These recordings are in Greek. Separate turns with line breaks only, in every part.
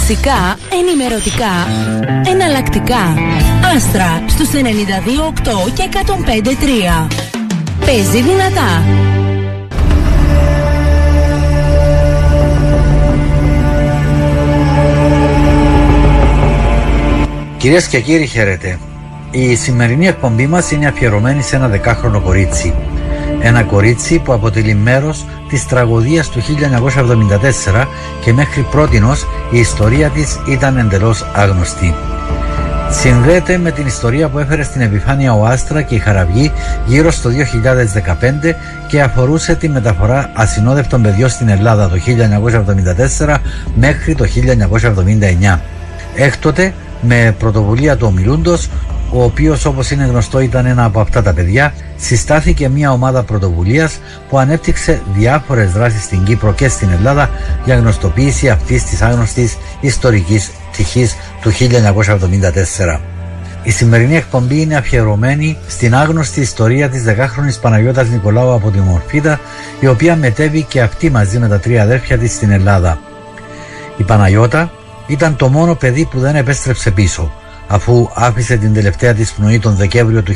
Μουσικά, ενημερωτικά, εναλλακτικά. Άστρα στους 92,8 και 105,3. Παίζει δυνατά.
Κυρίες και κύριοι χαίρετε. Η σημερινή εκπομπή μας είναι αφιερωμένη σε ένα δεκάχρονο κορίτσι. Ένα κορίτσι που αποτελεί μέρος της τραγωδίας του 1974 και μέχρι πρότινος η ιστορία της ήταν εντελώς άγνωστη. Συνδέεται με την ιστορία που έφερε στην επιφάνεια ο Άστρα και η Χαραυγή γύρω στο 2015 και αφορούσε τη μεταφορά ασυνόδευτων παιδιών στην Ελλάδα το 1974 μέχρι το 1979. Έκτοτε με πρωτοβουλία του ομιλούντος ο οποίος όπως είναι γνωστό ήταν ένα από αυτά τα παιδιά, συστάθηκε μια ομάδα πρωτοβουλίας που ανέπτυξε διάφορες δράσεις στην Κύπρο και στην Ελλάδα για γνωστοποίηση αυτής της άγνωστης ιστορικής τυχής του 1974. Η σημερινή εκπομπή είναι αφιερωμένη στην άγνωστη ιστορία της δεκάχρονης Παναγιώτας Νικολάου από τη Μορφίδα, η οποία μετέβη και αυτή μαζί με τα τρία αδέρφια της στην Ελλάδα. Η Παναγιώτα ήταν το μόνο παιδί που δεν επέστρεψε πίσω αφού άφησε την τελευταία της πνοή τον Δεκέμβριο του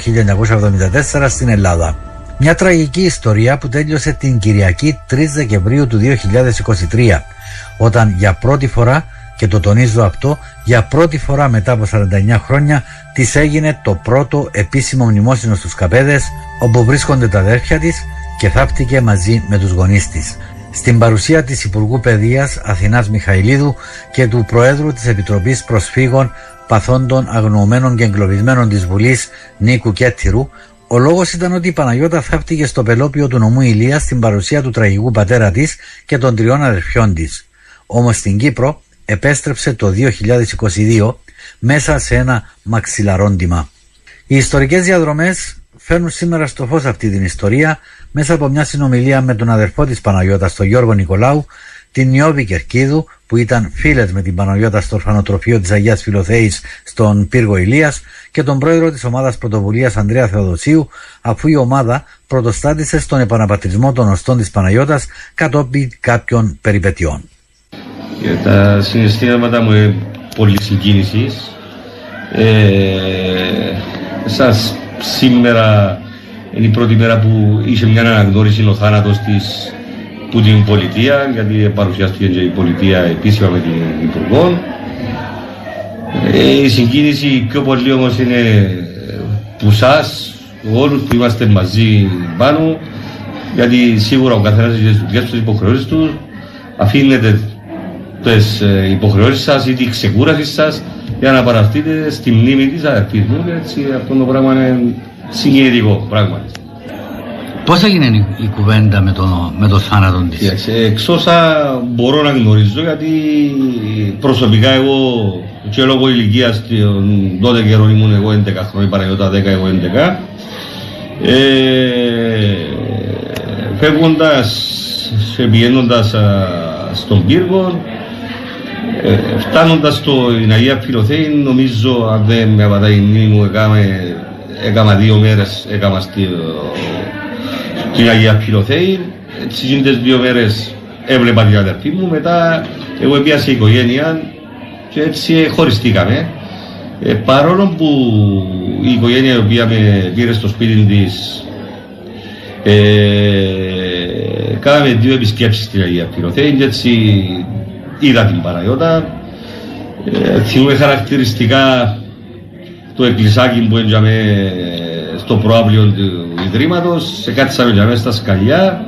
1974 στην Ελλάδα. Μια τραγική ιστορία που τέλειωσε την Κυριακή 3 Δεκεμβρίου του 2023 όταν για πρώτη φορά και το τονίζω αυτό για πρώτη φορά μετά από 49 χρόνια της έγινε το πρώτο επίσημο μνημόσυνο στους Καπέδες όπου βρίσκονται τα αδέρφια της και θαύτηκε μαζί με τους γονείς της. Στην παρουσία της Υπουργού Παιδείας Αθηνάς Μιχαηλίδου και του Προέδρου της Επιτροπής Προσφύγων παθόντων, αγνοωμένων και εγκλωβισμένων της Βουλής Νίκου Κέττυρου, ο λόγος ήταν ότι η Παναγιώτα θαύτηκε στο πελόπιο του νομού Ηλίας στην παρουσία του τραγικού πατέρα της και των τριών αδερφιών της. Όμως στην Κύπρο επέστρεψε το 2022 μέσα σε ένα μαξιλαρόντιμα. Οι ιστορικές διαδρομές φέρνουν σήμερα στο φως αυτή την ιστορία μέσα από μια συνομιλία με τον αδερφό της Παναγιώτας, τον Γιώργο Νικολάου, την Νιώβη Κερκίδου που ήταν φίλες με την Παναγιώτα στο ορφανοτροφείο της Αγίας Φιλοθέης στον πύργο Ηλίας και τον πρόεδρο της ομάδας πρωτοβουλίας Ανδρέα Θεοδοσίου, αφού η ομάδα πρωτοστάτησε στον επαναπατρισμό των οστών της Παναγιώτας κατόπιν κάποιων περιπετειών.
Για τα συναισθήματα μου είναι πολύ συγκίνησης. Ε, σας σήμερα είναι η πρώτη μέρα που είχε μια αναγνώριση ο θάνατος της που την πολιτεία, γιατί παρουσιάστηκε και η πολιτεία επίσημα με την Υπουργό. Ε, η συγκίνηση πιο πολύ όμως είναι που σας, όλους που είμαστε μαζί πάνω, γιατί σίγουρα ο καθένας έχει τις δουλειές τους, τις υποχρεώσεις του, αφήνετε τις ε, υποχρεώσεις σας ή τη ξεκούραση σας για να παραστείτε στη μνήμη της αδερφής μου, έτσι αυτό το πράγμα είναι συγκινητικό πράγμα.
Πώς έγινε η κουβέντα με το, με το θάνατο της;
Εξ όσα μπορώ να γνωρίζω γιατί προσωπικά εγώ και λόγω ηλικίας τότε καιρό ήμουν εγώ 11 χρόνια, Παναγιώτα 10, εγώ 11. Ε, φεύγοντας και πηγαίνοντας στον πύργο, ε, φτάνοντας στην Αγία Φιλοθέη, νομίζω αν δεν με απατάει η μνήμη μου, έκανα δύο μέρες, έκανα την Αγία Φιλοθέη. Έτσι γίνονται δύο μέρες έβλεπα την αδερφή μου, μετά εγώ έπιασα η οικογένεια και έτσι χωριστήκαμε. Ε, παρόλο που η οικογένεια η οποία με πήρε στο σπίτι της ε, κάναμε δύο επισκέψεις στην Αγία Φιλοθέη και έτσι είδα την Παναγιώτα. Ε, θυμούμε χαρακτηριστικά το εκκλησάκι που έντιαμε στο προάβλιο του Ιδρύματος, σε κάτσαμε για μέσα στα σκαλιά,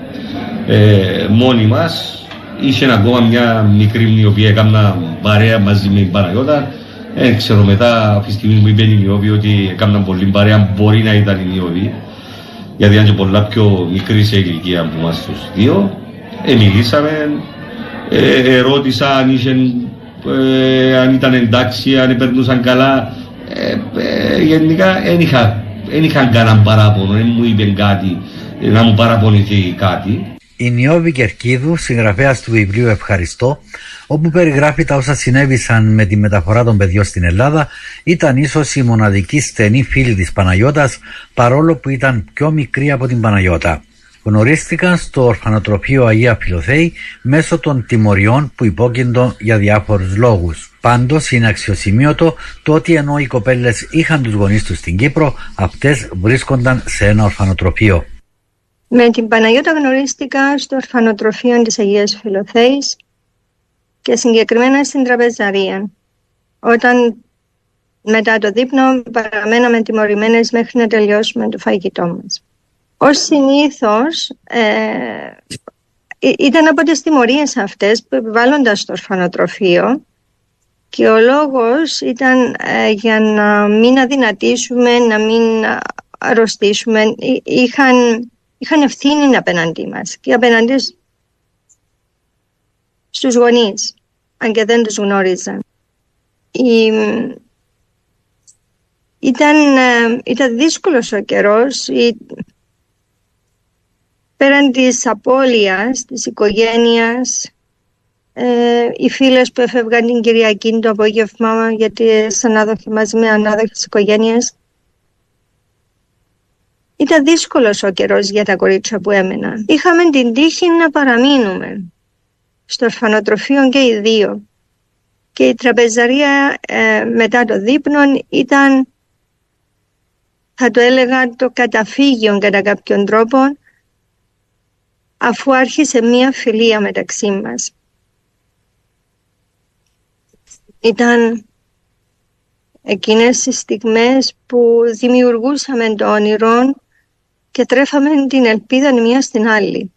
ε, μόνοι μας. Είχε ακόμα μια μικρή μνη, η οποία έκανα παρέα μαζί με την Παναγιώτα. Δεν ξέρω μετά, αυτή τη στιγμή μου είπε η Νιώβη ότι έκανα πολύ παρέα, μπορεί να ήταν η Νιώβη. Γιατί ήταν και πολλά πιο μικρή σε ηλικία από εμάς τους δύο. Ε, μιλήσαμε, ε, ρώτησα αν, είχε, ε, αν ήταν εντάξει, αν περνούσαν καλά. Ε, ε, γενικά δεν είχα δεν είχαν κανέναν παράπονο, δεν μου είπε κάτι, να μου παραπονηθεί κάτι.
Η Νιώβη Κερκίδου, συγγραφέας του βιβλίου Ευχαριστώ, όπου περιγράφει τα όσα συνέβησαν με τη μεταφορά των παιδιών στην Ελλάδα, ήταν ίσως η μοναδική στενή φίλη της Παναγιώτας, παρόλο που ήταν πιο μικρή από την Παναγιώτα. Γνωρίστηκαν στο ορφανοτροφείο Αγία Φιλοθέη μέσω των τιμωριών που υπόκεινταν για διάφορους λόγους. Πάντως είναι αξιοσημείωτο το ότι ενώ οι κοπέλες είχαν τους γονείς τους στην Κύπρο, αυτές βρίσκονταν σε ένα ορφανοτροφείο.
Με την Παναγιώτα γνωρίστηκα στο ορφανοτροφείο της Αγίας Φιλοθέης και συγκεκριμένα στην Τραπεζαρία. Όταν μετά το δείπνο παραμέναμε τιμωρημένες μέχρι να τελειώσουμε το φαγητό μας. Ως συνήθως ε, ήταν από τις τιμωρίες αυτές που επιβάλλονταν στο ορφανοτροφείο και ο λόγος ήταν ε, για να μην αδυνατήσουμε, να μην αρρωστήσουμε. Είχαν, είχαν ευθύνη απέναντί μας και απέναντι στους γονείς, αν και δεν τους γνώριζαν. Η, ήταν, ε, ήταν δύσκολος ο καιρός. Η, πέραν της απώλειας της οικογένειας, ε, οι φίλες που έφευγαν την Κυριακή το απόγευμα γιατί σαν άδοχοι μαζί με ανάδοχες οικογένειες ήταν δύσκολος ο καιρός για τα κορίτσια που έμεναν. Είχαμε την τύχη να παραμείνουμε στο ορφανοτροφείο και οι δύο. Και η τραπεζαρία ε, μετά το δείπνο ήταν, θα το έλεγα, το καταφύγιο κατά κάποιον τρόπο αφού άρχισε μία φιλία μεταξύ μας. Ήταν εκείνες τις στιγμές που δημιουργούσαμε το όνειρο και τρέφαμε την ελπίδα μία στην άλλη.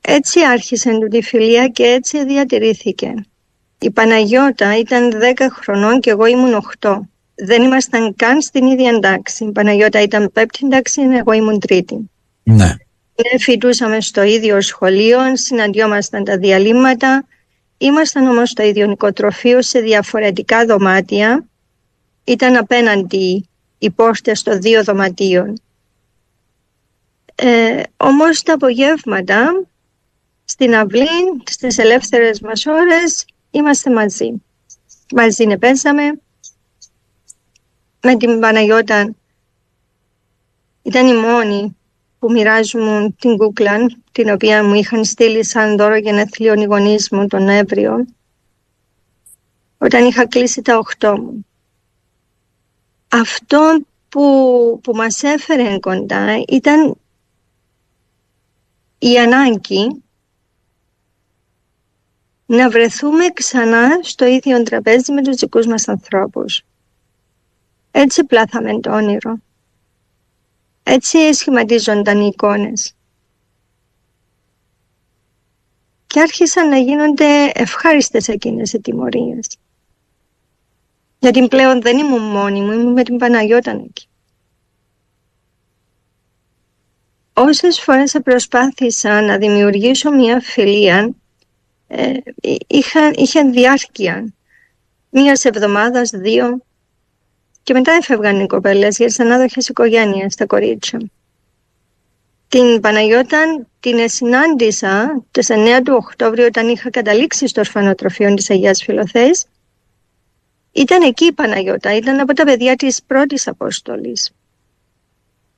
Έτσι άρχισε τη φιλία και έτσι διατηρήθηκε. Η Παναγιώτα ήταν 10 χρονών και εγώ ήμουν 8. Δεν ήμασταν καν στην ίδια εντάξει. Η Παναγιώτα ήταν πέπτη εντάξει, εγώ ήμουν τρίτη.
Ναι.
Ναι, φοιτούσαμε στο ίδιο σχολείο, συναντιόμασταν τα διαλύματα. Ήμασταν όμως στο ίδιο νοικοτροφείο σε διαφορετικά δωμάτια. Ήταν απέναντι οι πόρτες των δύο δωματίων. Ε, όμως τα απογεύματα στην αυλή, στις ελεύθερες μας ώρες, είμαστε μαζί. Μαζί να παίζαμε. Με την Παναγιώτα ήταν η μόνη που μοιράζουν την κούκλα, την οποία μου είχαν στείλει σαν δώρο γενεθλίων οι γονείς μου τον Νοέμβριο, όταν είχα κλείσει τα οχτώ μου. Αυτό που, που μας έφερε κοντά ήταν η ανάγκη να βρεθούμε ξανά στο ίδιο τραπέζι με τους δικούς μας ανθρώπους. Έτσι πλάθαμε το όνειρο. Έτσι σχηματίζονταν οι εικόνες. Και άρχισαν να γίνονται ευχάριστες εκείνες οι τιμωρίες. Γιατί πλέον δεν ήμουν μόνη μου, ήμουν με την Παναγιώτα εκεί. Όσες φορές προσπάθησα να δημιουργήσω μια φιλία, ε, είχαν, είχαν διάρκεια. Μία εβδομάδας, δύο, και μετά έφευγαν οι κοπέλες για τις ανάδοχες οικογένειες, τα κορίτσια. Την Παναγιώτα την συνάντησα το 9 του Οκτώβριου όταν είχα καταλήξει στο ορφανοτροφείο της Αγίας Φιλοθέης. Ήταν εκεί η Παναγιώτα, ήταν από τα παιδιά της πρώτης Απόστολης.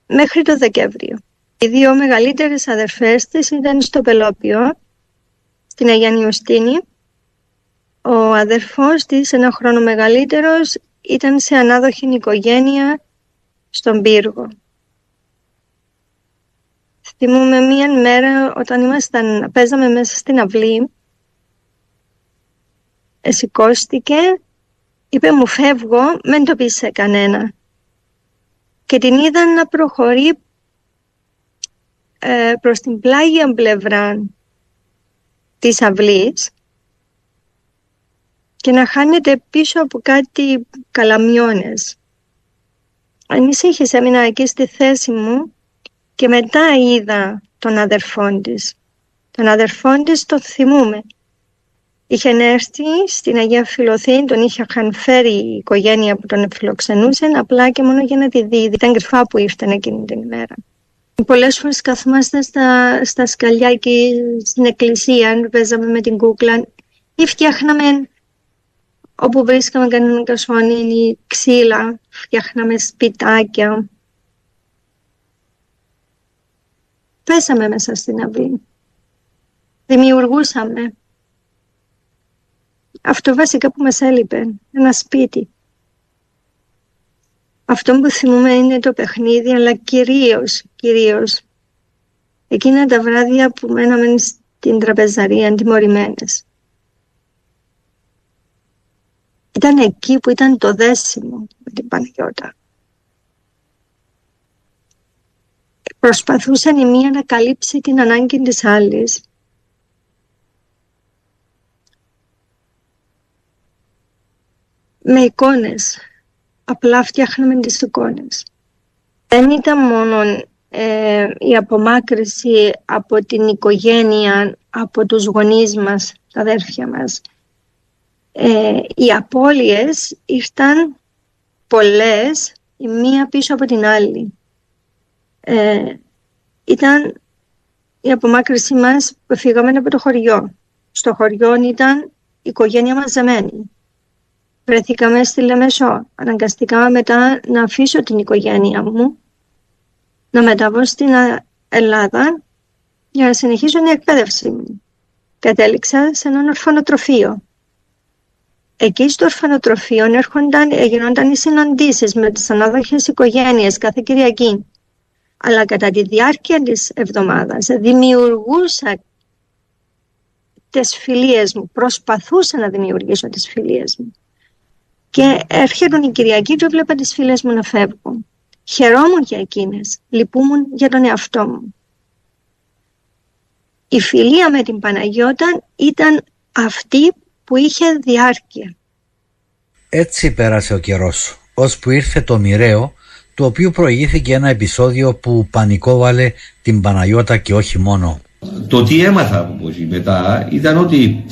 Μέχρι το Δεκέμβριο. Οι δύο μεγαλύτερες αδερφές της ήταν στο Πελόπιο, στην Αγία Νιωστίνη. Ο αδερφός της, ένα χρόνο μεγαλύτερος, ήταν σε ανάδοχη οικογένεια στον πύργο. Θυμούμαι μία μέρα όταν ήμασταν, παίζαμε μέσα στην αυλή, σηκώστηκε, είπε μου φεύγω, δεν το πεις σε κανένα. Και την είδα να προχωρεί ε, προς την πλάγια πλευρά της αυλής και να χάνεται πίσω από κάτι καλαμιώνες. Ανησύχησα, έμεινα εκεί στη θέση μου και μετά είδα τον αδερφόν της. Τον αδερφόν της το θυμούμε. Είχε έρθει στην Αγία Φιλοθή, τον είχαν φέρει η οικογένεια που τον φιλοξενούσε, απλά και μόνο για να τη δει. Ήταν κρυφά που ήρθαν εκείνη την ημέρα. Πολλές φορές καθόμαστε στα, στα σκαλιά και στην εκκλησία, παίζαμε με την κούκλα ή φτιάχναμε όπου βρίσκαμε κανένα κασόνι, ξύλα, φτιάχναμε σπιτάκια. πέσαμε μέσα στην αυλή. Δημιουργούσαμε. Αυτό βασικά που μας έλειπε, ένα σπίτι. Αυτό που θυμούμε είναι το παιχνίδι, αλλά κυρίως, κυρίως, εκείνα τα βράδια που μέναμε στην τραπεζαρία αντιμωρημένες. Ήταν εκεί που ήταν το δέσιμο με την Παναγιώτα. Προσπαθούσαν η μία να καλύψει την ανάγκη της άλλης. Με εικόνες. Απλά φτιάχναμε τις εικόνες. Δεν ήταν μόνο ε, η απομάκρυση από την οικογένεια, από τους γονείς μας, τα αδέρφια μας. Ε, οι απώλειες ήρθαν πολλές, η μία πίσω από την άλλη. Ε, ήταν η απομάκρυση μας που φύγαμε από το χωριό. Στο χωριό ήταν η οικογένεια μαζεμένη. Βρεθήκαμε στη Λεμεσό. Αναγκαστικά μετά να αφήσω την οικογένεια μου, να μεταβώ στην Ελλάδα για να συνεχίσω την εκπαίδευση μου. Κατέληξα σε έναν ορφανοτροφείο. Εκεί στο ορφανοτροφείο έρχονταν, γίνονταν οι συναντήσεις με τις ανάδοχες οικογένειες κάθε Κυριακή. Αλλά κατά τη διάρκεια της εβδομάδας δημιουργούσα τις φιλίες μου, προσπαθούσα να δημιουργήσω τις φιλίες μου. Και έρχεται η Κυριακή και έβλεπα τις φίλες μου να φεύγουν. Χαιρόμουν για εκείνες, λυπούμουν για τον εαυτό μου. Η φιλία με την Παναγιώτα ήταν αυτή που είχε διάρκεια.
Έτσι πέρασε ο καιρός, ώσπου ήρθε το μοιραίο, του οποίου προηγήθηκε ένα επεισόδιο που πανικόβαλε την Παναγιώτα και όχι μόνο.
Το τι έμαθα από μετά ήταν ότι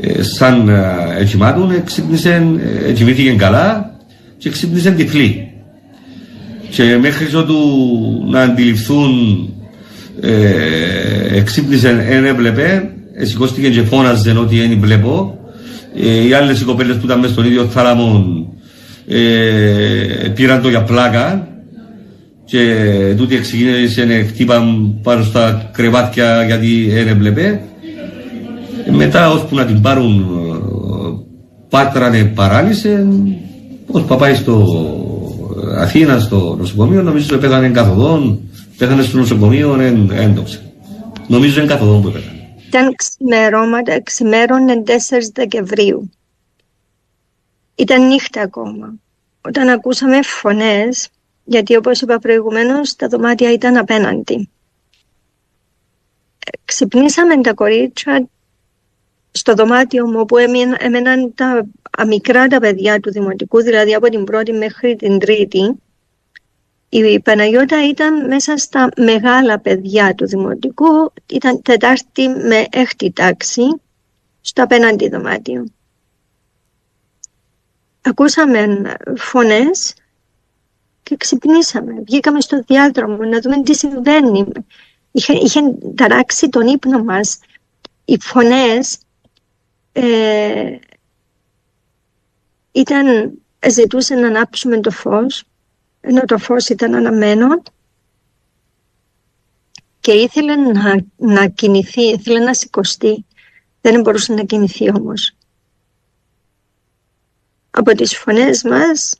ε, σαν ε, ξύπνησε, ε, καλά και ξύπνησε τυφλή. Και μέχρι ότου να αντιληφθούν ε, εξύπνησε, δεν έβλεπε, σηκώστηκε και φώναζε ότι δεν βλέπω ε, οι άλλες οι κοπέλες που ήταν μέσα στον ίδιο θάλαμο ε, πήραν το για πλάκα και τούτοι εξηγήνεσαι χτύπαν πάνω στα κρεβάτια γιατί δεν έβλεπε. Ε, μετά ώσπου να την πάρουν πάτρανε παράλυσε. Ως παπάει στο Αθήνα στο νοσοκομείο νομίζω πέθανε καθοδόν. Πέθανε στο νοσοκομείο έντοξε νομίζω είναι καθοδόν που πέθανε
ήταν ξημερώματα, ξημέρωνε 4 Δεκεμβρίου. Ήταν νύχτα ακόμα. Όταν ακούσαμε φωνές, γιατί όπως είπα προηγουμένως, τα δωμάτια ήταν απέναντι. Ξυπνήσαμε τα κορίτσια στο δωμάτιο μου όπου έμεναν τα μικρά τα παιδιά του δημοτικού, δηλαδή από την πρώτη μέχρι την τρίτη η Παναγιώτα ήταν μέσα στα μεγάλα παιδιά του Δημοτικού, ήταν τετάρτη με έκτη τάξη, στο απέναντι δωμάτιο. Ακούσαμε φωνές και ξυπνήσαμε. Βγήκαμε στο διάδρομο να δούμε τι συμβαίνει. Είχε, είχε ταράξει τον ύπνο μας. Οι φωνές ε, ήταν, ζητούσαν να ανάψουμε το φως ενώ το φως ήταν αναμένο και ήθελε να, να κινηθεί, ήθελε να σηκωστεί. Δεν μπορούσε να κινηθεί όμως. Από τις φωνές μας,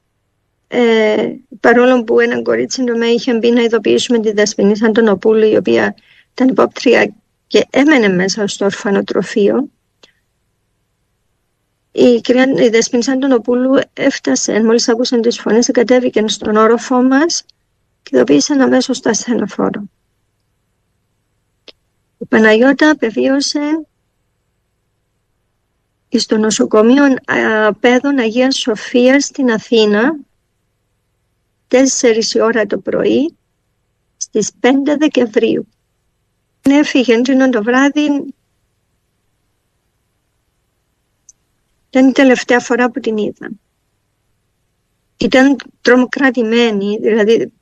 ε, παρόλο που ένα κορίτσι με είχε μπει να ειδοποιήσουμε τη Δεσποινή Αντωνοπούλου, η οποία ήταν υπόπτρια και έμενε μέσα στο ορφανοτροφείο, η κυρία η Δεσπίνη Αντωνοπούλου έφτασε, μόλις άκουσαν τις φωνές, κατέβηκε στον όροφό μας και ειδοποίησαν αμέσως στο ασθενοφόρο. Η Παναγιώτα απεβίωσε στο νοσοκομείο Πέδων Αγίας Σοφίας στην Αθήνα 4 η ώρα το πρωί στις 5 Δεκεμβρίου. Έφυγε το βράδυ Ήταν η τελευταία φορά που την είδα. Ήταν τρομοκρατημένη, δηλαδή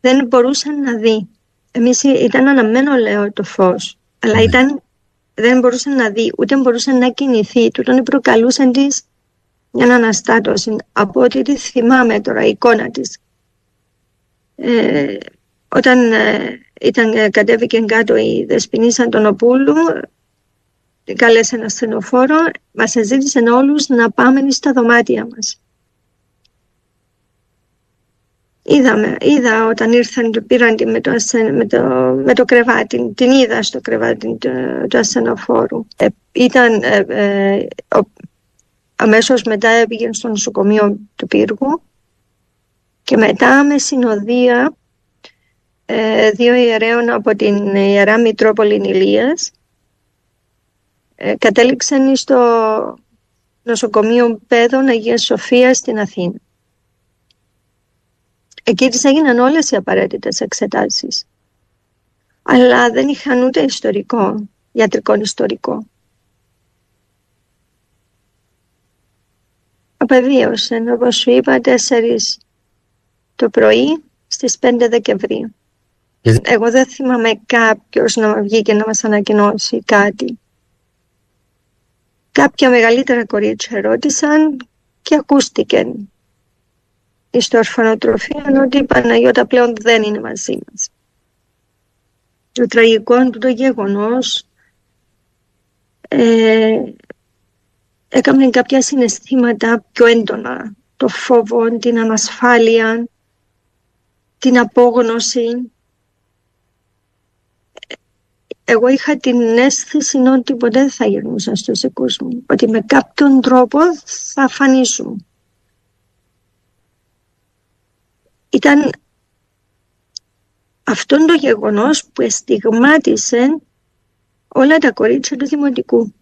δεν μπορούσε να δει. Εμείς ήταν αναμένο λέω το φως, αλλά ναι. ήταν, δεν μπορούσε να δει, ούτε μπορούσε να κινηθεί, τούτον προκαλούσαν της μια αναστάτωση. Από ό,τι τη θυμάμαι τώρα, η εικόνα της. Ε, όταν ε, ήταν, ε, κατέβηκε κάτω η Δεσποινή Αντωνοπούλου, κάλεσε ένα στενοφόρο, μας ζήτησε όλους να πάμε στα δωμάτια μας. Είδαμε, είδα όταν ήρθαν, πήραν με το, με το, με το κρεβάτι, την είδα στο κρεβάτι του, ασθενοφόρου. Ε, ήταν, ε, ε, αμέσως μετά έπηγε στο νοσοκομείο του Πύργου και μετά με συνοδεία ε, δύο ιερέων από την Ιερά Μητρόπολη Ηλίας ε, κατέληξαν στο νοσοκομείο Πέδων Αγίας Σοφίας στην Αθήνα. Εκεί της έγιναν όλες οι απαραίτητες εξετάσεις. Αλλά δεν είχαν ούτε ιστορικό, ιατρικό ιστορικό. Απεβίωσε, όπως σου είπα, 4 το πρωί στις 5 Δεκεμβρίου. Εγώ δεν θυμάμαι κάποιος να βγει και να μας ανακοινώσει κάτι. Κάποια μεγαλύτερα κορίτσια ρώτησαν και ακούστηκε στο ορφανοτροφείο ότι η Παναγιώτα πλέον δεν είναι μαζί μας. Το τραγικό του το γεγονός ε, έκαμε κάποια συναισθήματα πιο έντονα. Το φόβο, την ανασφάλεια, την απόγνωση. Εγώ είχα την αίσθηση ότι ποτέ δεν θα γυρνούσα στους δικούς μου. Ότι με κάποιον τρόπο θα αφανίσουν. Ήταν αυτόν το γεγονός που εστιγμάτισε όλα τα κορίτσια του Δημοτικού.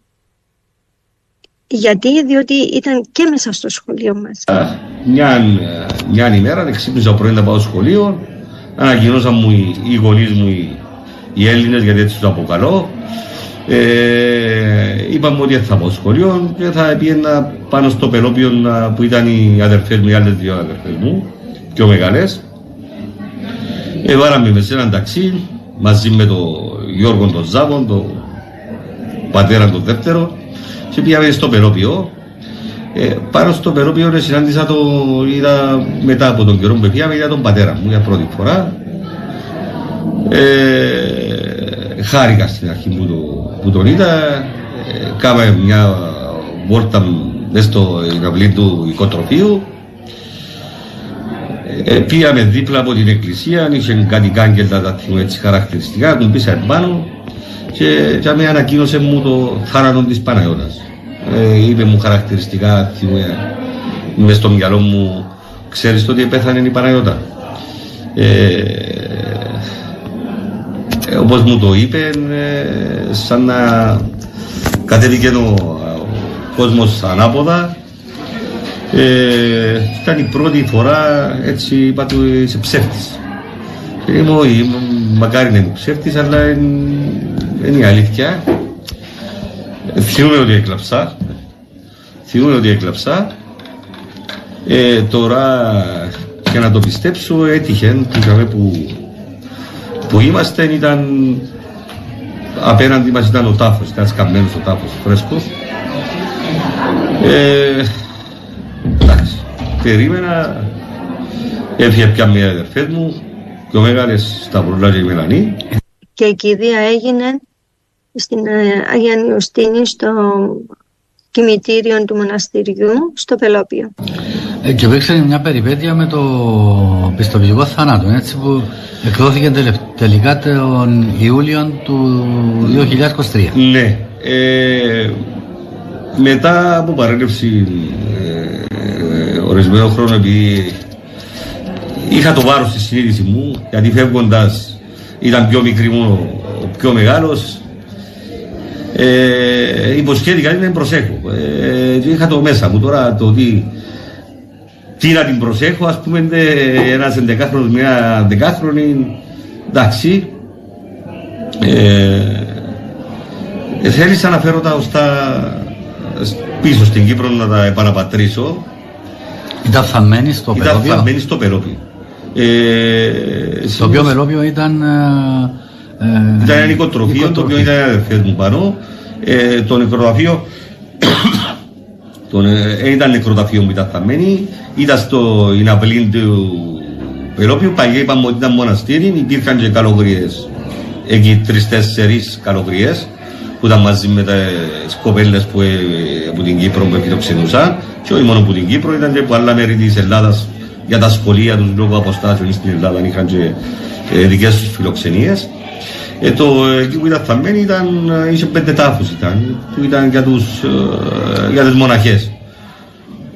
Γιατί, διότι ήταν και μέσα στο σχολείο μας.
Μια, μια ημέρα ξύπνησα πρωί να πάω στο σχολείο, ανακοινώσαν μου οι, οι γονείς μου οι, οι Έλληνες, γιατί έτσι τους αποκαλώ. Ε, είπαμε ότι θα πάω στο σχολείο και θα πήγαινα πάνω στο πελόπιο που ήταν οι αδερφές μου, οι άλλες δύο αδερφές μου πιο μεγάλες. Ε, βάραμε με σε έναν ταξί μαζί με τον Γιώργο τον Ζάβον, τον πατέρα τον δεύτερο και πήγαμε στο Περόπιο. Ε, πάνω στο Περόπιο συνάντησα το, είδα μετά από τον καιρό που πήγαμε, είδα τον πατέρα μου για πρώτη φορά. Ε, χάρηκα στην αρχή που, το, που τον είδα. Ε, κάμε μια βόρτα μέσα στο αυλή του οικοτροφείου ε, πήγαμε δίπλα από την εκκλησία, είχε κάτι κάγκελτα τα έτσι χαρακτηριστικά, μου πήσα επάνω και, και με ανακοίνωσε μου το θάνατο της Παναγιώτας. Ε, είπε μου χαρακτηριστικά, θυμούμε, μες στο μυαλό μου, ξέρεις ότι πέθανε η Παναγιώτα. Ε, ε, όπως μου το είπε, ε, σαν να κατέβηκε ο, ο κόσμος ανάποδα ε, ήταν η πρώτη φορά έτσι είπα του είσαι ψεύτης. Και είμαι όχι, μακάρι να είμαι ψεύτης αλλά είναι η αλήθεια. Θυμούμαι ότι έκλαψα. Θυμούμαι ότι έκλαψα. Ε, τώρα για να το πιστέψω έτυχε που, που, που είμαστε ήταν απέναντι μας ήταν ο τάφος, ήταν σκαμμένος ο τάφος φρέσκος. Ε, περίμενα, έφυγε πια μια αδερφές μου, πιο μεγάλες στα και η Μελανή.
Και η κηδεία έγινε στην ε, Αγία Νιουστίνη στο κημητήριο του μοναστηριού στο Πελόπιο.
Ε, και υπήρξε μια περιπέτεια με το πιστοποιητικό θανάτου, έτσι που εκδόθηκε τελικά τον Ιούλιο του 2023.
Ναι. Ε, μετά από παρέλευση ορισμένο χρόνο επειδή είχα το βάρος στη συνείδηση μου γιατί φεύγοντας ήταν πιο μικρή μου ο πιο μεγάλος ε, υποσχέθηκα να την προσέχω ε, και είχα το μέσα μου τώρα το ότι τι να την προσέχω ας πούμε ένας εντεκάχρονος μια δεκάχρονη εντάξει ε, ε, θέλησα να φέρω τα ωστά πίσω στην Κύπρο να τα επαναπατρίσω
ήταν θαμμένη στο
Περόπιο. Ήταν θαμμένη στο Περόπιο.
Ε, το οποίο Περόπιο ήταν...
Ε, ε, ήταν ένα νοικοτροφείο, το οποίο ήταν αδερφές μου πάνω. Ε, το νεκροταφείο τον, ε, ήταν νεκροταφείο που ήταν θαμμένη. Ήταν στο Ιναπλήν του Ελόπιου παγιά είπαμε ότι ήταν μοναστήρι, υπήρχαν και καλογριές. Εκεί τρεις-τέσσερις καλογριές που ήταν μαζί με τις κοπέλες που, ε, από την Κύπρο που φιλοξενούσαν και όχι μόνο από την Κύπρο, ήταν και από άλλα μέρη της Ελλάδας για τα σχολεία τους λόγω αποστάσεων στην Ελλάδα είχαν και ε, δικές τους φιλοξενίες. Ε, το, εκεί που ήταν θαμμένοι ήταν, είχε πέντε τάφους ήταν, που ήταν για, τους, ε, για τις μοναχές.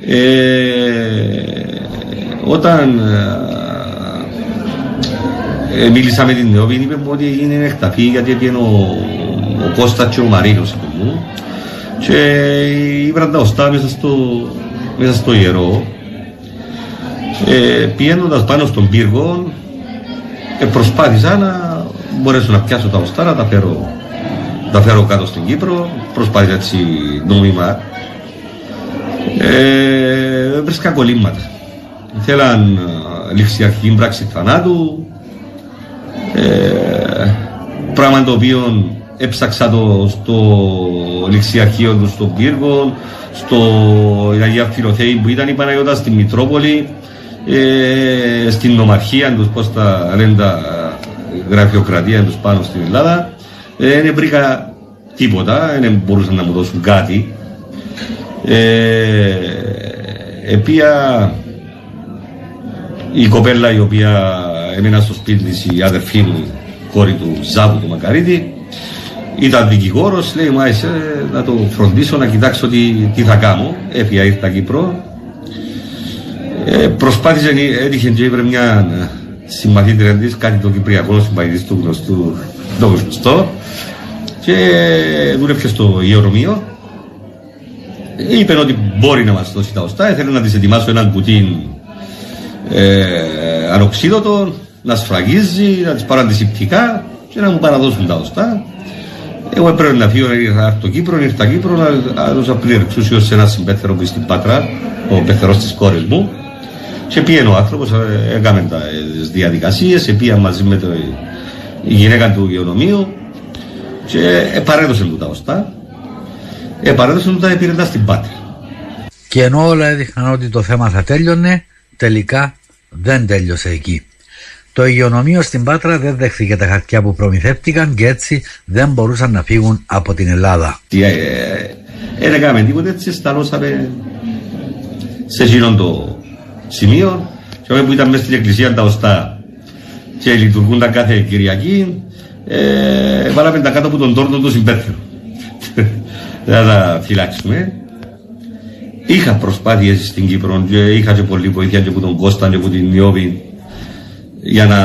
Ε, όταν ε, μίλησα με την Νεόπη, είπε μου ότι είναι εκταφή γιατί έπιανε ο, ο Κώστας και ο Μαρίνος μου και είπαν τα οστά μέσα στο, μέσα στο ιερό ε, πηγαίνοντας πάνω στον πύργο ε, προσπάθησα να μπορέσω να πιάσω τα οστά να τα φέρω, τα φέρω κάτω στην Κύπρο προσπάθησα έτσι νόμιμα. Ε, βρίσκα κολλήματα. Θέλαν ε, ληξιαρχική πράξη θανάτου. Ε, πράγμα το οποίο έψαξα το στο ληξιαρχείο του στον Πύργο, στο Αγία Φιλοθέη που ήταν η Παναγιώτας στη Μητρόπολη, ε, στην νομαρχία τους, πώς τα λένε τα γραφειοκρατία τους πάνω στην Ελλάδα. Ε, δεν βρήκα τίποτα, δεν μπορούσαν να μου δώσουν κάτι. Ε, επία η κοπέλα η οποία έμεινα στο σπίτι της η αδερφή μου, κόρη του Ζάβου του Μακαρίτη, ήταν δικηγόρος, λέει μου άισε να το φροντίσω, να κοιτάξω τι, τι θα κάνω. Έφυγα, ήρθα Κύπρο. Ε, προσπάθησε, έτυχε και είπε μια συμμαθήτρια της, κάτι το Κυπριακό συμπαθητή του γνωστού, το γνωστό. Και δούλεψε στο Ιερομείο. Είπε ότι μπορεί να μας δώσει τα οστά, ήθελε να της ετοιμάσω έναν κουτί ε, ανοξίδωτο, να σφραγίζει, να της πάρω αντισηπτικά και να μου παραδώσουν τα οστά. Εγώ έπρεπε να φύγω, ήρθα στο Κύπρο, ήρθα Κύπρο, να δώσω πλήρη σε ένα συμπέθερο που στην Πάτρα, ο πεθερός της κόρης μου. Και πήγαινε ο άνθρωπος, ε, έκαμε τις διαδικασίες, πήγα μαζί με το, η γυναίκα του υγειονομίου και επαρέδωσε μου τα οστά. Επαρέδωσε μου τα επήρεντα στην Πάτρα.
Και ενώ όλα έδειχναν ότι το θέμα θα τέλειωνε, τελικά δεν τέλειωσε εκεί. Το υγειονομείο στην Πάτρα δεν δέχθηκε τα χαρτιά που προμηθεύτηκαν και έτσι δεν μπορούσαν να φύγουν από την Ελλάδα.
Δεν ε, ε, έκαμε τίποτα έτσι, σταλώσαμε σε εκείνον το σημείο και που ήταν μέσα στην εκκλησία τα οστά και λειτουργούν τα κάθε Κυριακή ε, βάλαμε τα κάτω από τον τόρνο του συμπέθερο. Δεν θα τα φυλάξουμε. Είχα προσπάθειες στην Κύπρο και είχα και πολλή βοήθεια και από τον Κώστα και από την Ιώβη για να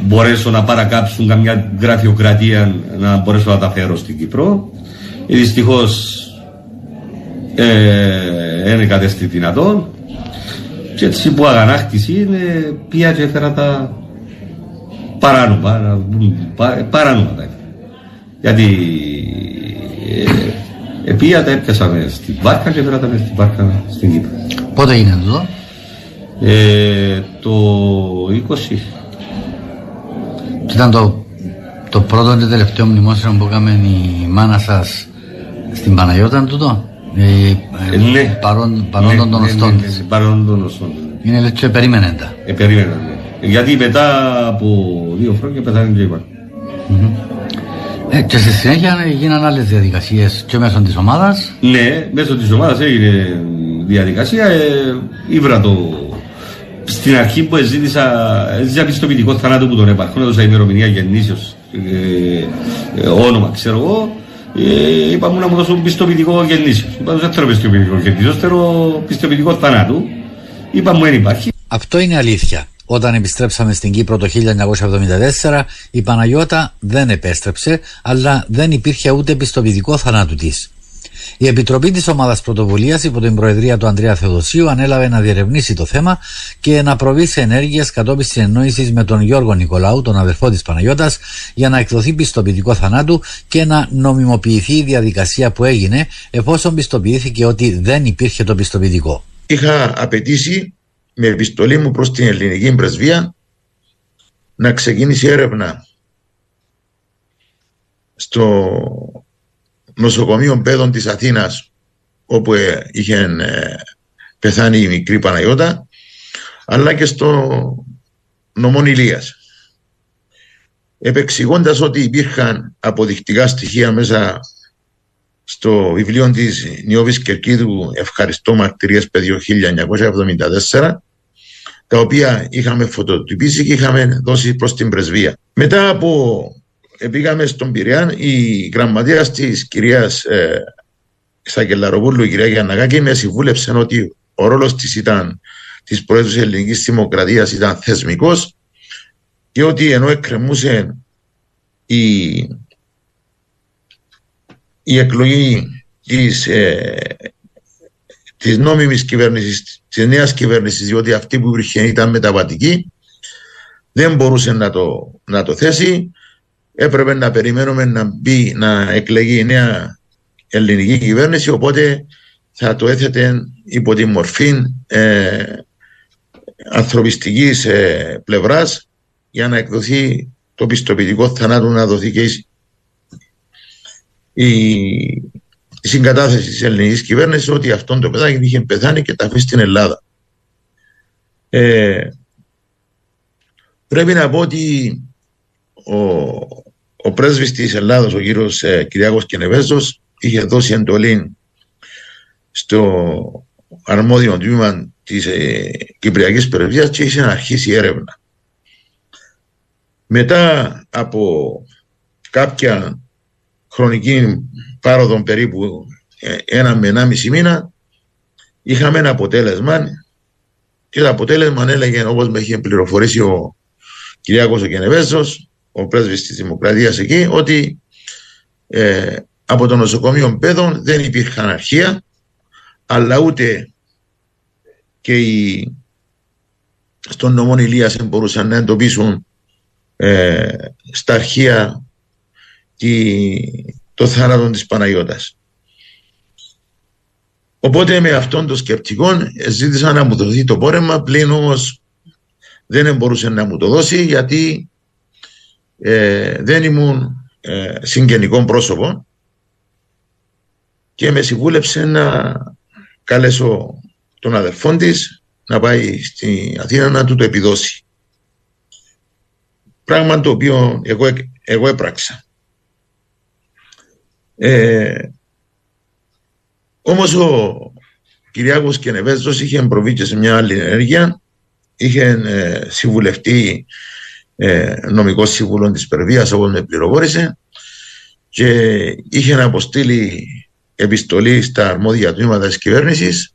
μπορέσω να παρακάψουν καμιά γραφειοκρατία να μπορέσω να τα φέρω στην Κύπρο. Ε, Δυστυχώς ε, είναι κατέστη δυνατόν και έτσι που αγανάκτηση είναι πια και έφερα τα παράνομα, παράνομα τα Γιατί ε, ε, τα έπιασαμε στην Βάρκα και έφερα τα στην Βάρκα στην Κύπρο.
Πότε έγινε εδώ;
Ε, το 20.
Ήταν το, το πρώτο και τελευταίο μνημόσυνο που έκαμε η μάνα σας στην Παναγιώτα τούτο; Ε,
ε, ναι.
Παρόν, παρόν ναι, των
ναι, οστών ναι, ναι, ναι, παρόν των οστών.
Είναι λέει και περίμενε τα.
Ε, περίμενε, ναι. Γιατί μετά από δύο χρόνια πεθάνει και είπα.
Ε, και στη συνέχεια έγιναν άλλες διαδικασίες και μέσω της ομάδας.
Ναι, μέσω της ομάδας έγινε διαδικασία. Ε, ήβρα το στην αρχή που ζήτησα, ζήτησα πιστοποιητικό θανάτου που τον επαρχόν, έδωσα ημερομηνία γεννήσεως, ε, ε, όνομα, ξέρω εγώ. Ε, είπα μου να μου δώσουν πιστοποιητικό γεννήσεω. Είπα δεν θέλω πιστοποιητικό γεννήσεω, θέλω πιστοποιητικό θανάτου. Είπα μου δεν υπάρχει.
Αυτό είναι αλήθεια. Όταν επιστρέψαμε στην Κύπρο το 1974, η Παναγιώτα δεν επέστρεψε, αλλά δεν υπήρχε ούτε πιστοποιητικό θανάτου της. Η Επιτροπή της Ομάδας Πρωτοβουλίας υπό την Προεδρία του Ανδρέα Θεοδοσίου ανέλαβε να διερευνήσει το θέμα και να προβεί σε ενέργειες κατόπιν συνεννόησης με τον Γιώργο Νικολάου, τον αδερφό της Παναγιώτας, για να εκδοθεί πιστοποιητικό θανάτου και να νομιμοποιηθεί η διαδικασία που έγινε, εφόσον πιστοποιήθηκε ότι δεν υπήρχε το πιστοποιητικό.
Είχα απαιτήσει με επιστολή μου προς την ελληνική πρεσβεία να ξεκινήσει έρευνα στο νοσοκομείο παιδών της Αθήνας όπου ε, είχε ε, πεθάνει η μικρή Παναγιώτα αλλά και στο νομών Ηλίας. Επεξηγώντας ότι υπήρχαν αποδεικτικά στοιχεία μέσα στο βιβλίο της Νιώβης Κερκίδου «Ευχαριστώ μαρτυρίες παιδιό 1974» τα οποία είχαμε φωτοτυπήσει και είχαμε δώσει προς την πρεσβεία. Μετά από πήγαμε στον Πειραιά, η γραμματείας της κυρίας ε, Σακελαροπούλου, η κυρία Γιανναγάκη, με συμβούλεψε ότι ο ρόλος της ήταν της Πρόεδρου της Ελληνικής Δημοκρατίας ήταν θεσμικός και ότι ενώ εκκρεμούσε η, η εκλογή της, ε, της νόμιμης κυβέρνησης, της νέας κυβέρνησης, διότι αυτή που υπήρχε ήταν μεταβατική, δεν μπορούσε να το, να το θέσει. Έπρεπε να περιμένουμε να μπει, να εκλεγεί η νέα ελληνική κυβέρνηση, οπότε θα το έθετε υπό τη μορφή ε, ανθρωπιστικής ε, πλευράς για να εκδοθεί το πιστοποιητικό θανάτου να δοθεί και η, η συγκατάθεση της ελληνικής κυβέρνησης ότι αυτόν το παιδάκι είχε πεθάνει και τα αφήσει στην Ελλάδα. Ε, πρέπει να πω ότι ο, ο πρέσβης της Ελλάδος, ο κύριος ε, Κυριάκος Κενεβέζος, είχε δώσει εντολή στο αρμόδιο τμήμα της ε, Κυπριακής Περιφέρειας και είχε αρχίσει η έρευνα. Μετά από κάποια χρονική πάροδο περίπου ε, ένα με ένα μισή μήνα είχαμε ένα αποτέλεσμα και το αποτέλεσμα έλεγε όπως με είχε πληροφορήσει ο Κυριάκος ο Κενεβέζος ο πρέσβης της Δημοκρατίας εκεί ότι ε, από το νοσοκομείο Πέδων δεν υπήρχαν αρχεία αλλά ούτε και οι, στον νομό Ηλίας μπορούσαν να εντοπίσουν ε, στα αρχεία το θάνατο της Παναγιώτας. Οπότε με αυτόν τον σκεπτικό ζήτησα να μου δοθεί το πόρεμα, πλην όμως δεν μπορούσε να μου το δώσει γιατί ε, δεν ήμουν ε, συγγενικό πρόσωπο και με συμβούλεψε να καλέσω τον αδερφό της να πάει στην Αθήνα να του το επιδώσει. Πράγμα το οποίο εγώ, εγώ έπραξα. Ε, όμως ο Κυριάκος Κενεβέζος είχε προβεί και σε μια άλλη ενέργεια, είχε ε, συμβουλευτεί ε, νομικός σύμβουλος της Περβίας όπως με πληροφόρησε και είχε αποστείλει επιστολή στα αρμόδια τμήματα της κυβέρνησης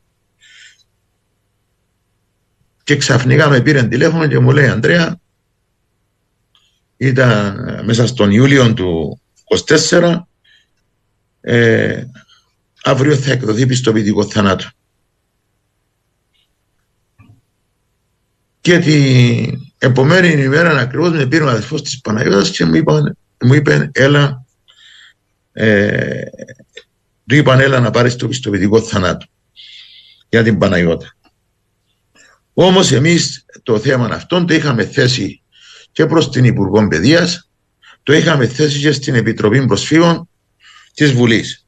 και ξαφνικά με πήρε τηλέφωνο και μου λέει Αντρέα ήταν μέσα στον Ιούλιο του 24 ε, αύριο θα εκδοθεί πιστοποιητικό θανάτου. Και την επομένη ημέρα ακριβώς με πήρε ο αδερφό της Παναγιώτας και μου, είπαν, μου είπε, έλα, ε, του είπαν, έλα να πάρεις το πιστοποιητικό θανάτου για την Παναγιώτα. Όμως εμείς το θέμα αυτό το είχαμε θέσει και προς την Υπουργό Παιδείας, το είχαμε θέσει και στην Επιτροπή Προσφύγων της Βουλής.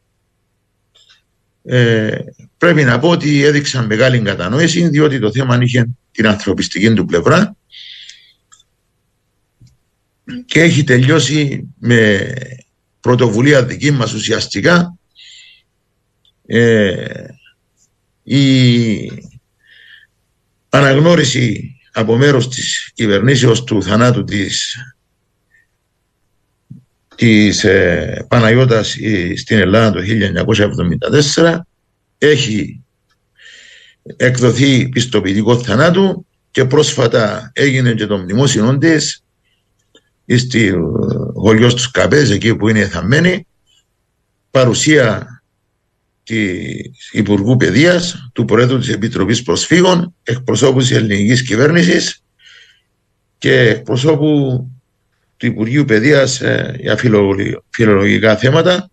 Ε, πρέπει να πω ότι έδειξαν μεγάλη κατανόηση διότι το θέμα είχε την ανθρωπιστική του πλευρά και έχει τελειώσει με πρωτοβουλία δική μας ουσιαστικά ε, η αναγνώριση από μέρος της κυβερνήσεως του θανάτου της, της ε, Παναγιώτας στην Ελλάδα το 1974 έχει εκδοθεί πιστοποιητικό θανάτου και πρόσφατα έγινε και το μνημόσυνο της στη χωριός του Καπές εκεί που είναι θαμμένη παρουσία της Υπουργού Παιδείας, του Προέδρου της Επιτροπής Προσφύγων, εκπροσώπους της ελληνικής κυβέρνησης και εκπροσώπου του Υπουργείου Παιδείας ε, για φιλολογικά θέματα.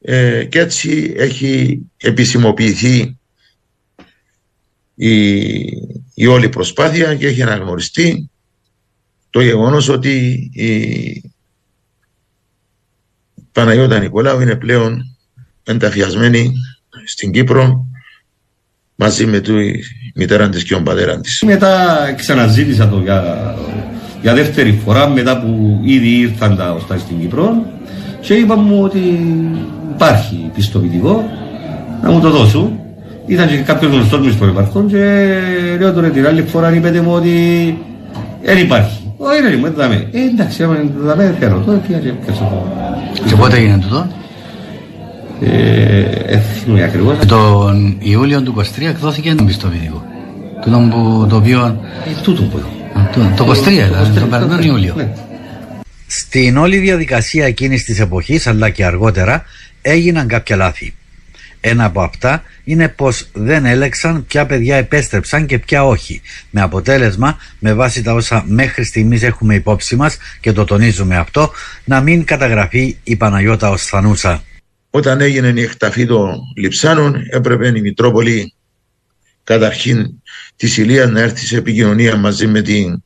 Ε, και έτσι έχει επισημοποιηθεί η, η όλη προσπάθεια και έχει αναγνωριστεί το γεγονός ότι η Παναγιώτα Νικολάου είναι πλέον ενταφιασμένη στην Κύπρο μαζί με τη μητέρα της και τον πατέρα της.
Μετά ξαναζήτησα το για, για δεύτερη φορά μετά που ήδη ήρθαν τα οστά στην Κύπρο και είπα μου ότι υπάρχει πιστοποιητικό να μου το δώσουν. Ήταν και κάποιος γνωστός μου στο υπαρχόν και λέω τώρα την άλλη φορά είπετε μου ότι δεν υπάρχει. Όχι ρε μου, δεν Ε, εντάξει, άμα δεν δαμε, φέρω το, πια και πιάσα το.
Και πότε έγινε τούτο;
Ε, θυμούμαι ακριβώς.
Και τον Ιούλιο του 23 εκδόθηκε το πιστοποιητικό. Τούτο που το οποίο...
Ε, τούτο που έχω.
Το 23 ήταν, τον περασμένο Ιούλιο.
Ναι.
Στην όλη διαδικασία εκείνης της εποχής αλλά και αργότερα έγιναν κάποια λάθη. Ένα από αυτά είναι πως δεν έλεξαν ποια παιδιά επέστρεψαν και ποια όχι. Με αποτέλεσμα, με βάση τα όσα μέχρι στιγμής έχουμε υπόψη μας και το τονίζουμε αυτό, να μην καταγραφεί η Παναγιώτα ως Θανούσα.
Όταν έγινε η εκταφή των Λιψάνων έπρεπε η Μητρόπολη καταρχήν της Ηλίας να έρθει σε επικοινωνία μαζί με την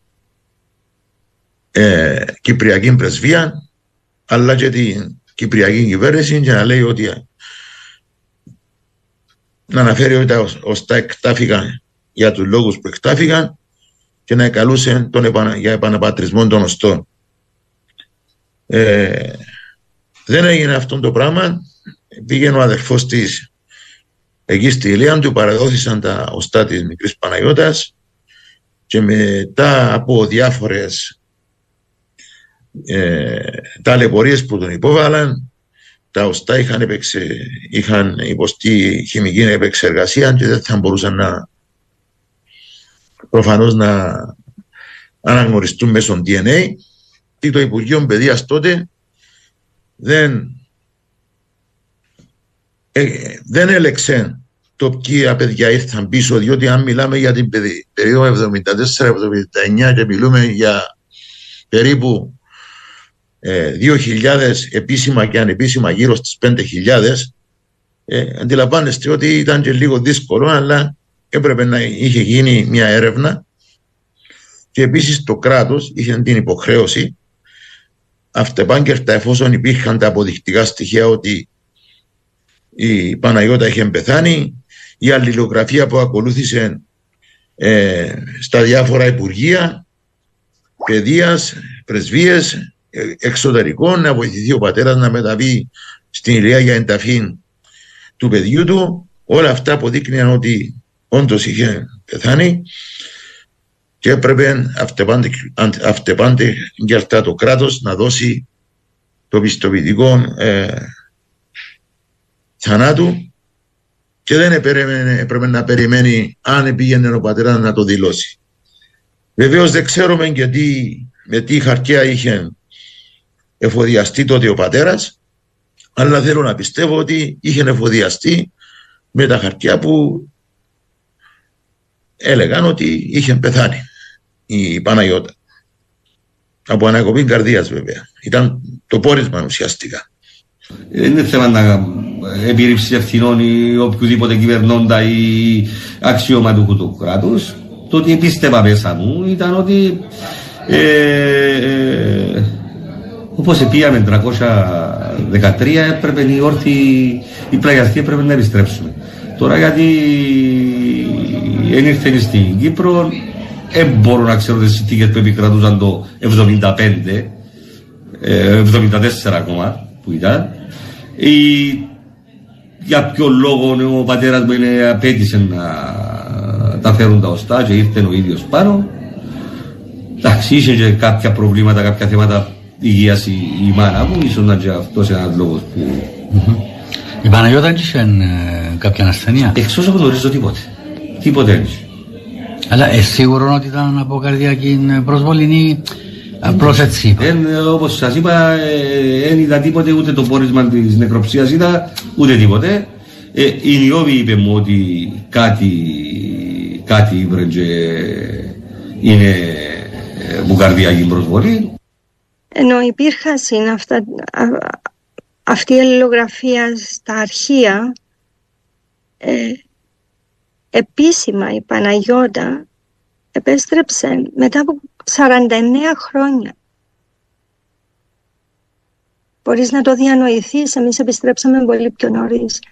ε, Κυπριακή Πρεσβεία αλλά και την Κυπριακή Κυβέρνηση και να λέει ότι να αναφέρει ότι τα οστά εκτάφηκαν για τους λόγους που εκτάφηκαν και να εκαλούσε τον επανα, για επαναπατρισμό των οστών. Ε, δεν έγινε αυτό το πράγμα. Πήγαινε ο αδερφός της εκεί στη Ηλία του, παραδόθησαν τα οστά της μικρής Παναγιώτας και μετά από διάφορες ε, ταλαιπωρίες που τον υπόβαλαν τα οστά είχαν, επεξε, είχαν υποστεί χημική επεξεργασία και δεν θα μπορούσαν να προφανώς να αναγνωριστούν μέσω DNA και το Υπουργείο Παιδείας τότε δεν, ε, δεν έλεξε το ποια παιδιά ήρθαν πίσω διότι αν μιλάμε για την περίοδο 74-79 και μιλούμε για περίπου 2.000 ε, επίσημα και ανεπίσημα γύρω στις 5.000 ε, αντιλαμβάνεστε ότι ήταν και λίγο δύσκολο αλλά έπρεπε να είχε γίνει μια έρευνα. Και επίσης το κράτος είχε την υποχρέωση αυτεπάγγελτα εφόσον υπήρχαν τα αποδεικτικά στοιχεία ότι η Παναγιώτα είχε πεθάνει η αλληλογραφία που ακολούθησε ε, στα διάφορα υπουργεία παιδείας, πρεσβείες εξωτερικών να βοηθηθεί ο πατέρας να μεταβεί στην ηλία για ενταφή του παιδιού του όλα αυτά αποδείκνυαν ότι όντως είχε πεθάνει και έπρεπε αυτεπάντε για αυτά το κράτος να δώσει το πιστοποιητικό ε, θανάτου και δεν έπρεπε να περιμένει αν πήγαινε ο πατέρας να το δηλώσει. Βεβαίως δεν ξέρουμε γιατί με τι χαρτιά είχε εφοδιαστεί τότε ο πατέρας αλλά θέλω να πιστεύω ότι είχε εφοδιαστεί με τα χαρτιά που έλεγαν ότι είχε πεθάνει η Παναγιώτα. Από ανακοπή καρδίας βέβαια. Ήταν το πόρισμα ουσιαστικά.
Δεν είναι θέμα να επιρρύψει ευθυνών ή οποιοδήποτε κυβερνώντα ή αξιωματούχου του κράτους. Το ότι πίστευα μέσα μου ήταν ότι ε, ε, όπως επίαμε 313 έπρεπε η όρθη, η πλαγιαστή έπρεπε να επιστρέψουμε. Τώρα γιατί δεν ήρθε στην Κύπρο, δεν μπορώ να ξέρω τις συνθήκες που επικρατούσαν το 75, 74 ε, ακόμα που ήταν. Ή, για ποιο λόγο ο πατέρας μου είναι, απέτησε να τα φέρουν τα οστά και ήρθε ο ίδιος πάνω. Εντάξει, είχε και κάποια προβλήματα, κάποια θέματα υγείας η, η μάνα μου, ίσως να και αυτός ένας λόγος που...
Η Παναγιώτα είχε ε, κάποια ασθενεία.
Εξ όσο γνωρίζω τίποτε. Τίποτε δεν
Αλλά ε, σίγουρο ότι ήταν από καρδιακή προσβολή ή απλώς έτσι.
Δεν, όπως σας είπα, δεν ε, είδα τίποτε ούτε το πόρισμα της νεκροψίας είδα, ούτε τίποτε. Ε, η Νιώβη είπε μου ότι κάτι, κάτι ήβρε είναι μου καρδιακή προσβολή
ενώ υπήρχαν αυτά, αυτή η αλληλογραφία στα αρχεία, ε, επίσημα η Παναγιώτα επέστρεψε μετά από 49 χρόνια. Μπορείς να το διανοηθείς, εμείς επιστρέψαμε πολύ πιο νωρίς.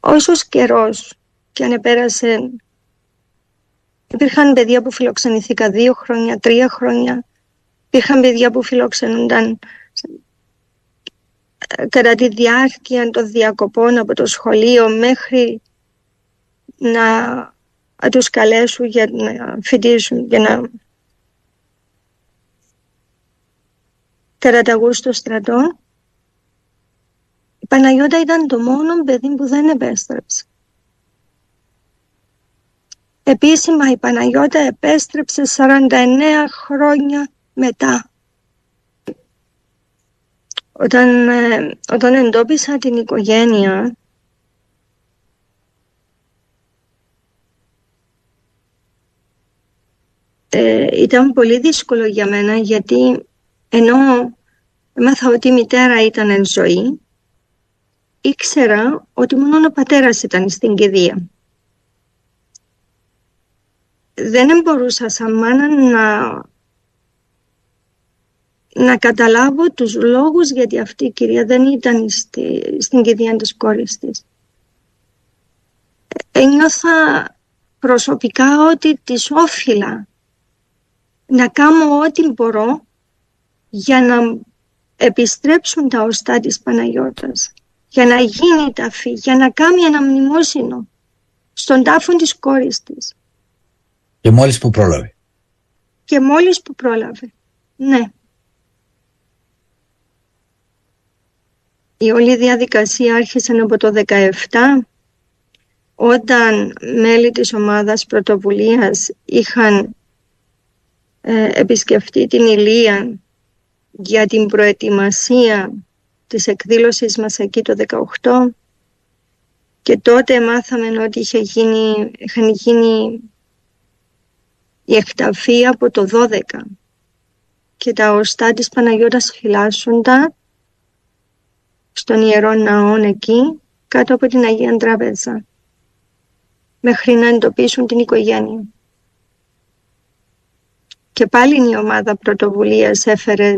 όσος καιρός και αν επέρασε υπήρχαν παιδιά που φιλοξενηθήκα δύο χρόνια, τρία χρόνια υπήρχαν παιδιά που φιλοξενούνταν ε, κατά τη διάρκεια των διακοπών από το σχολείο μέχρι να, να τους καλέσουν για να φοιτήσουν για να καταταγούν στο στρατό η Παναγιώτα ήταν το μόνο παιδί που δεν επέστρεψε. Επίσημα η Παναγιώτα επέστρεψε 49 χρόνια μετά. Όταν, ε, όταν εντόπισα την οικογένεια ε, ήταν πολύ δύσκολο για μένα γιατί ενώ έμαθα ότι η μητέρα ήταν εν ζωή ήξερα ότι μόνο ο πατέρας ήταν στην κηδεία. Δεν μπορούσα σαν μάνα να, να καταλάβω τους λόγους γιατί αυτή η κυρία δεν ήταν στη, στην κηδεία της κόρης της. Ένιωθα προσωπικά ότι της όφυλα να κάνω ό,τι μπορώ για να επιστρέψουν τα οστά της Παναγιώτας για να γίνει ταφή, για να κάνει ένα μνημόσυνο στον τάφο της κόρης της.
Και μόλις που πρόλαβε.
Και μόλις που πρόλαβε, ναι. Η όλη διαδικασία άρχισε από το 17 όταν μέλη της ομάδας πρωτοβουλίας είχαν ε, επισκεφτεί την Ηλία για την προετοιμασία της εκδήλωσης μας εκεί το 18 και τότε μάθαμε ότι είχε γίνει, είχαν γίνει η εκταφή από το 12 και τα οστά της Παναγιώτας φυλάσσοντα στον Ιερό Ναό εκεί κάτω από την Αγία Τράπεζα μέχρι να εντοπίσουν την οικογένεια. Και πάλι η ομάδα πρωτοβουλίας έφερε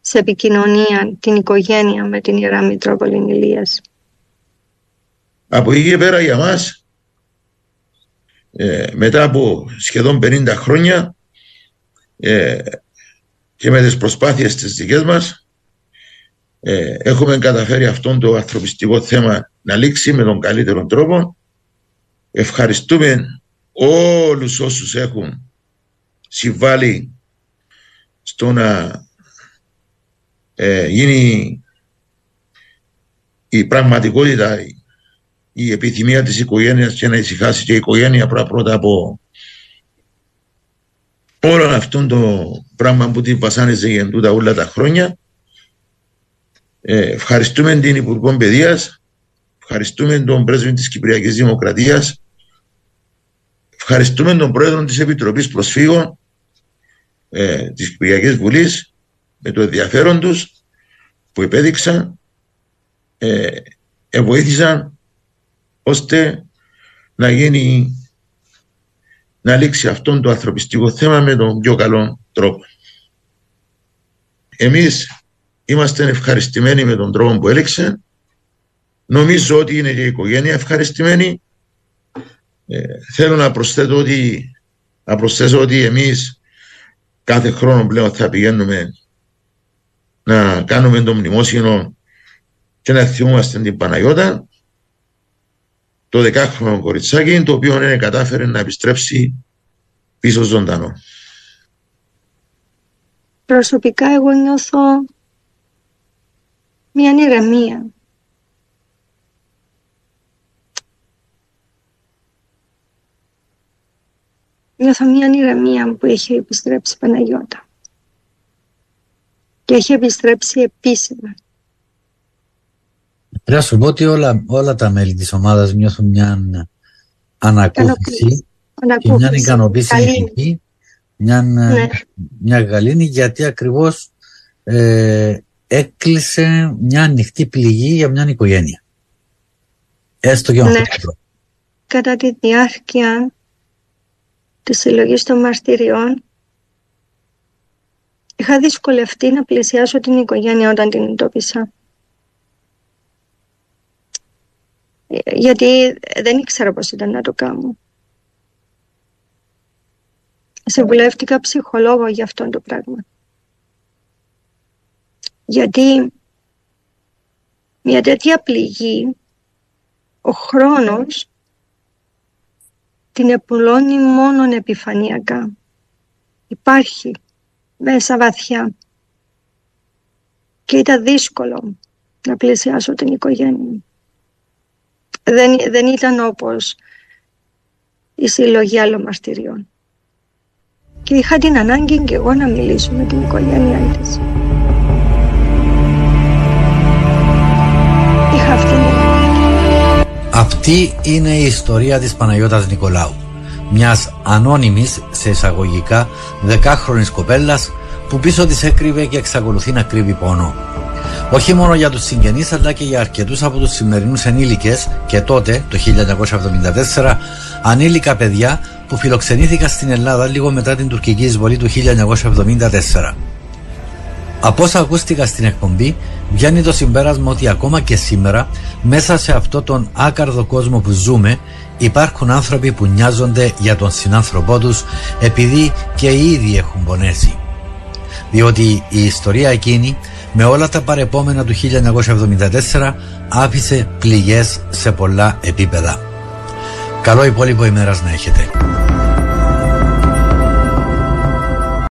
σε επικοινωνία την οικογένεια με την Ιερά Μητρόπολη Ηλίας.
Από εκεί και πέρα για μας, ε, μετά από σχεδόν 50 χρόνια ε, και με τις προσπάθειες της δικές μας, ε, έχουμε καταφέρει αυτόν το ανθρωπιστικό θέμα να λήξει με τον καλύτερο τρόπο. Ευχαριστούμε όλους όσους έχουν συμβάλει στο να ε, γίνει η πραγματικότητα, η επιθυμία της οικογένειας και να ησυχάσει και η οικογένεια πρώτα, πρώτα από όλο αυτό το πράγμα που την βασάνιζε για τούτα όλα τα χρόνια. Ε, ευχαριστούμε την Υπουργό Παιδείας, ευχαριστούμε τον πρέσβη της Κυπριακής Δημοκρατίας, ευχαριστούμε τον πρόεδρο της Επιτροπής Προσφύγων ε, της Κυπριακής Βουλής με το ενδιαφέρον τους που επέδειξαν ε, ε, βοήθησαν ώστε να γίνει να λήξει αυτό το ανθρωπιστικό θέμα με τον πιο καλό τρόπο. Εμείς είμαστε ευχαριστημένοι με τον τρόπο που έλεξε. Νομίζω ότι είναι και η οικογένεια ευχαριστημένη. Ε, θέλω να προσθέτω ότι, να προσθέσω ότι εμείς κάθε χρόνο πλέον θα πηγαίνουμε να κάνουμε το μνημόσυνο και να θυμόμαστε την Παναγιώτα το δεκάχρονο κοριτσάκι το οποίο είναι κατάφερε να επιστρέψει πίσω ζωντανό.
Προσωπικά εγώ νιώθω μια ηρεμία. Νιώθω μια ηρεμία που έχει επιστρέψει η Παναγιώτα και έχει επιστρέψει επίσημα.
Πρέπει να σου πω ότι όλα, όλα τα μέλη της ομάδας νιώθουν μια ανακούφιση και μια ικανοποίηση γενική, μια, ναι. μια γαλήνη γιατί ακριβώς ε, έκλεισε μια ανοιχτή πληγή για μια οικογένεια. Έστω και ναι.
Κατά τη διάρκεια της συλλογής των μαρτυριών Είχα δυσκολευτεί να πλησιάσω την οικογένεια όταν την εντόπισα. Γιατί δεν ήξερα πώς ήταν να το κάνω. Συμβουλεύτηκα ψυχολόγο για αυτό το πράγμα. Γιατί μια τέτοια πληγή, ο χρόνος την επουλώνει μόνο επιφανειακά. Υπάρχει μέσα βαθιά. Και ήταν δύσκολο να πλησιάσω την οικογένεια. Δεν, δεν ήταν όπως η συλλογή άλλων μαρτυριών. Και είχα την ανάγκη και εγώ να μιλήσω με την οικογένειά της. Είχα αυτή
Αυτή είναι η ιστορία της Παναγιώτας Νικολάου. Μιας ανώνυμης σε εισαγωγικά δεκάχρονης κοπέλας που πίσω της έκρυβε και εξακολουθεί να κρύβει πόνο. Όχι μόνο για τους συγγενείς αλλά και για αρκετούς από τους σημερινούς ενήλικες και τότε, το 1974, ανήλικα παιδιά που φιλοξενήθηκαν στην Ελλάδα λίγο μετά την τουρκική εισβολή του 1974. Από όσα ακούστηκα στην εκπομπή, βγαίνει το συμπέρασμα ότι ακόμα και σήμερα, μέσα σε αυτό τον άκαρδο κόσμο που ζούμε, υπάρχουν άνθρωποι που νοιάζονται για τον συνάνθρωπό τους επειδή και οι ίδιοι έχουν πονέσει. Διότι η ιστορία εκείνη με όλα τα παρεπόμενα του 1974 άφησε πληγές σε πολλά επίπεδα. Καλό υπόλοιπο ημέρας να έχετε.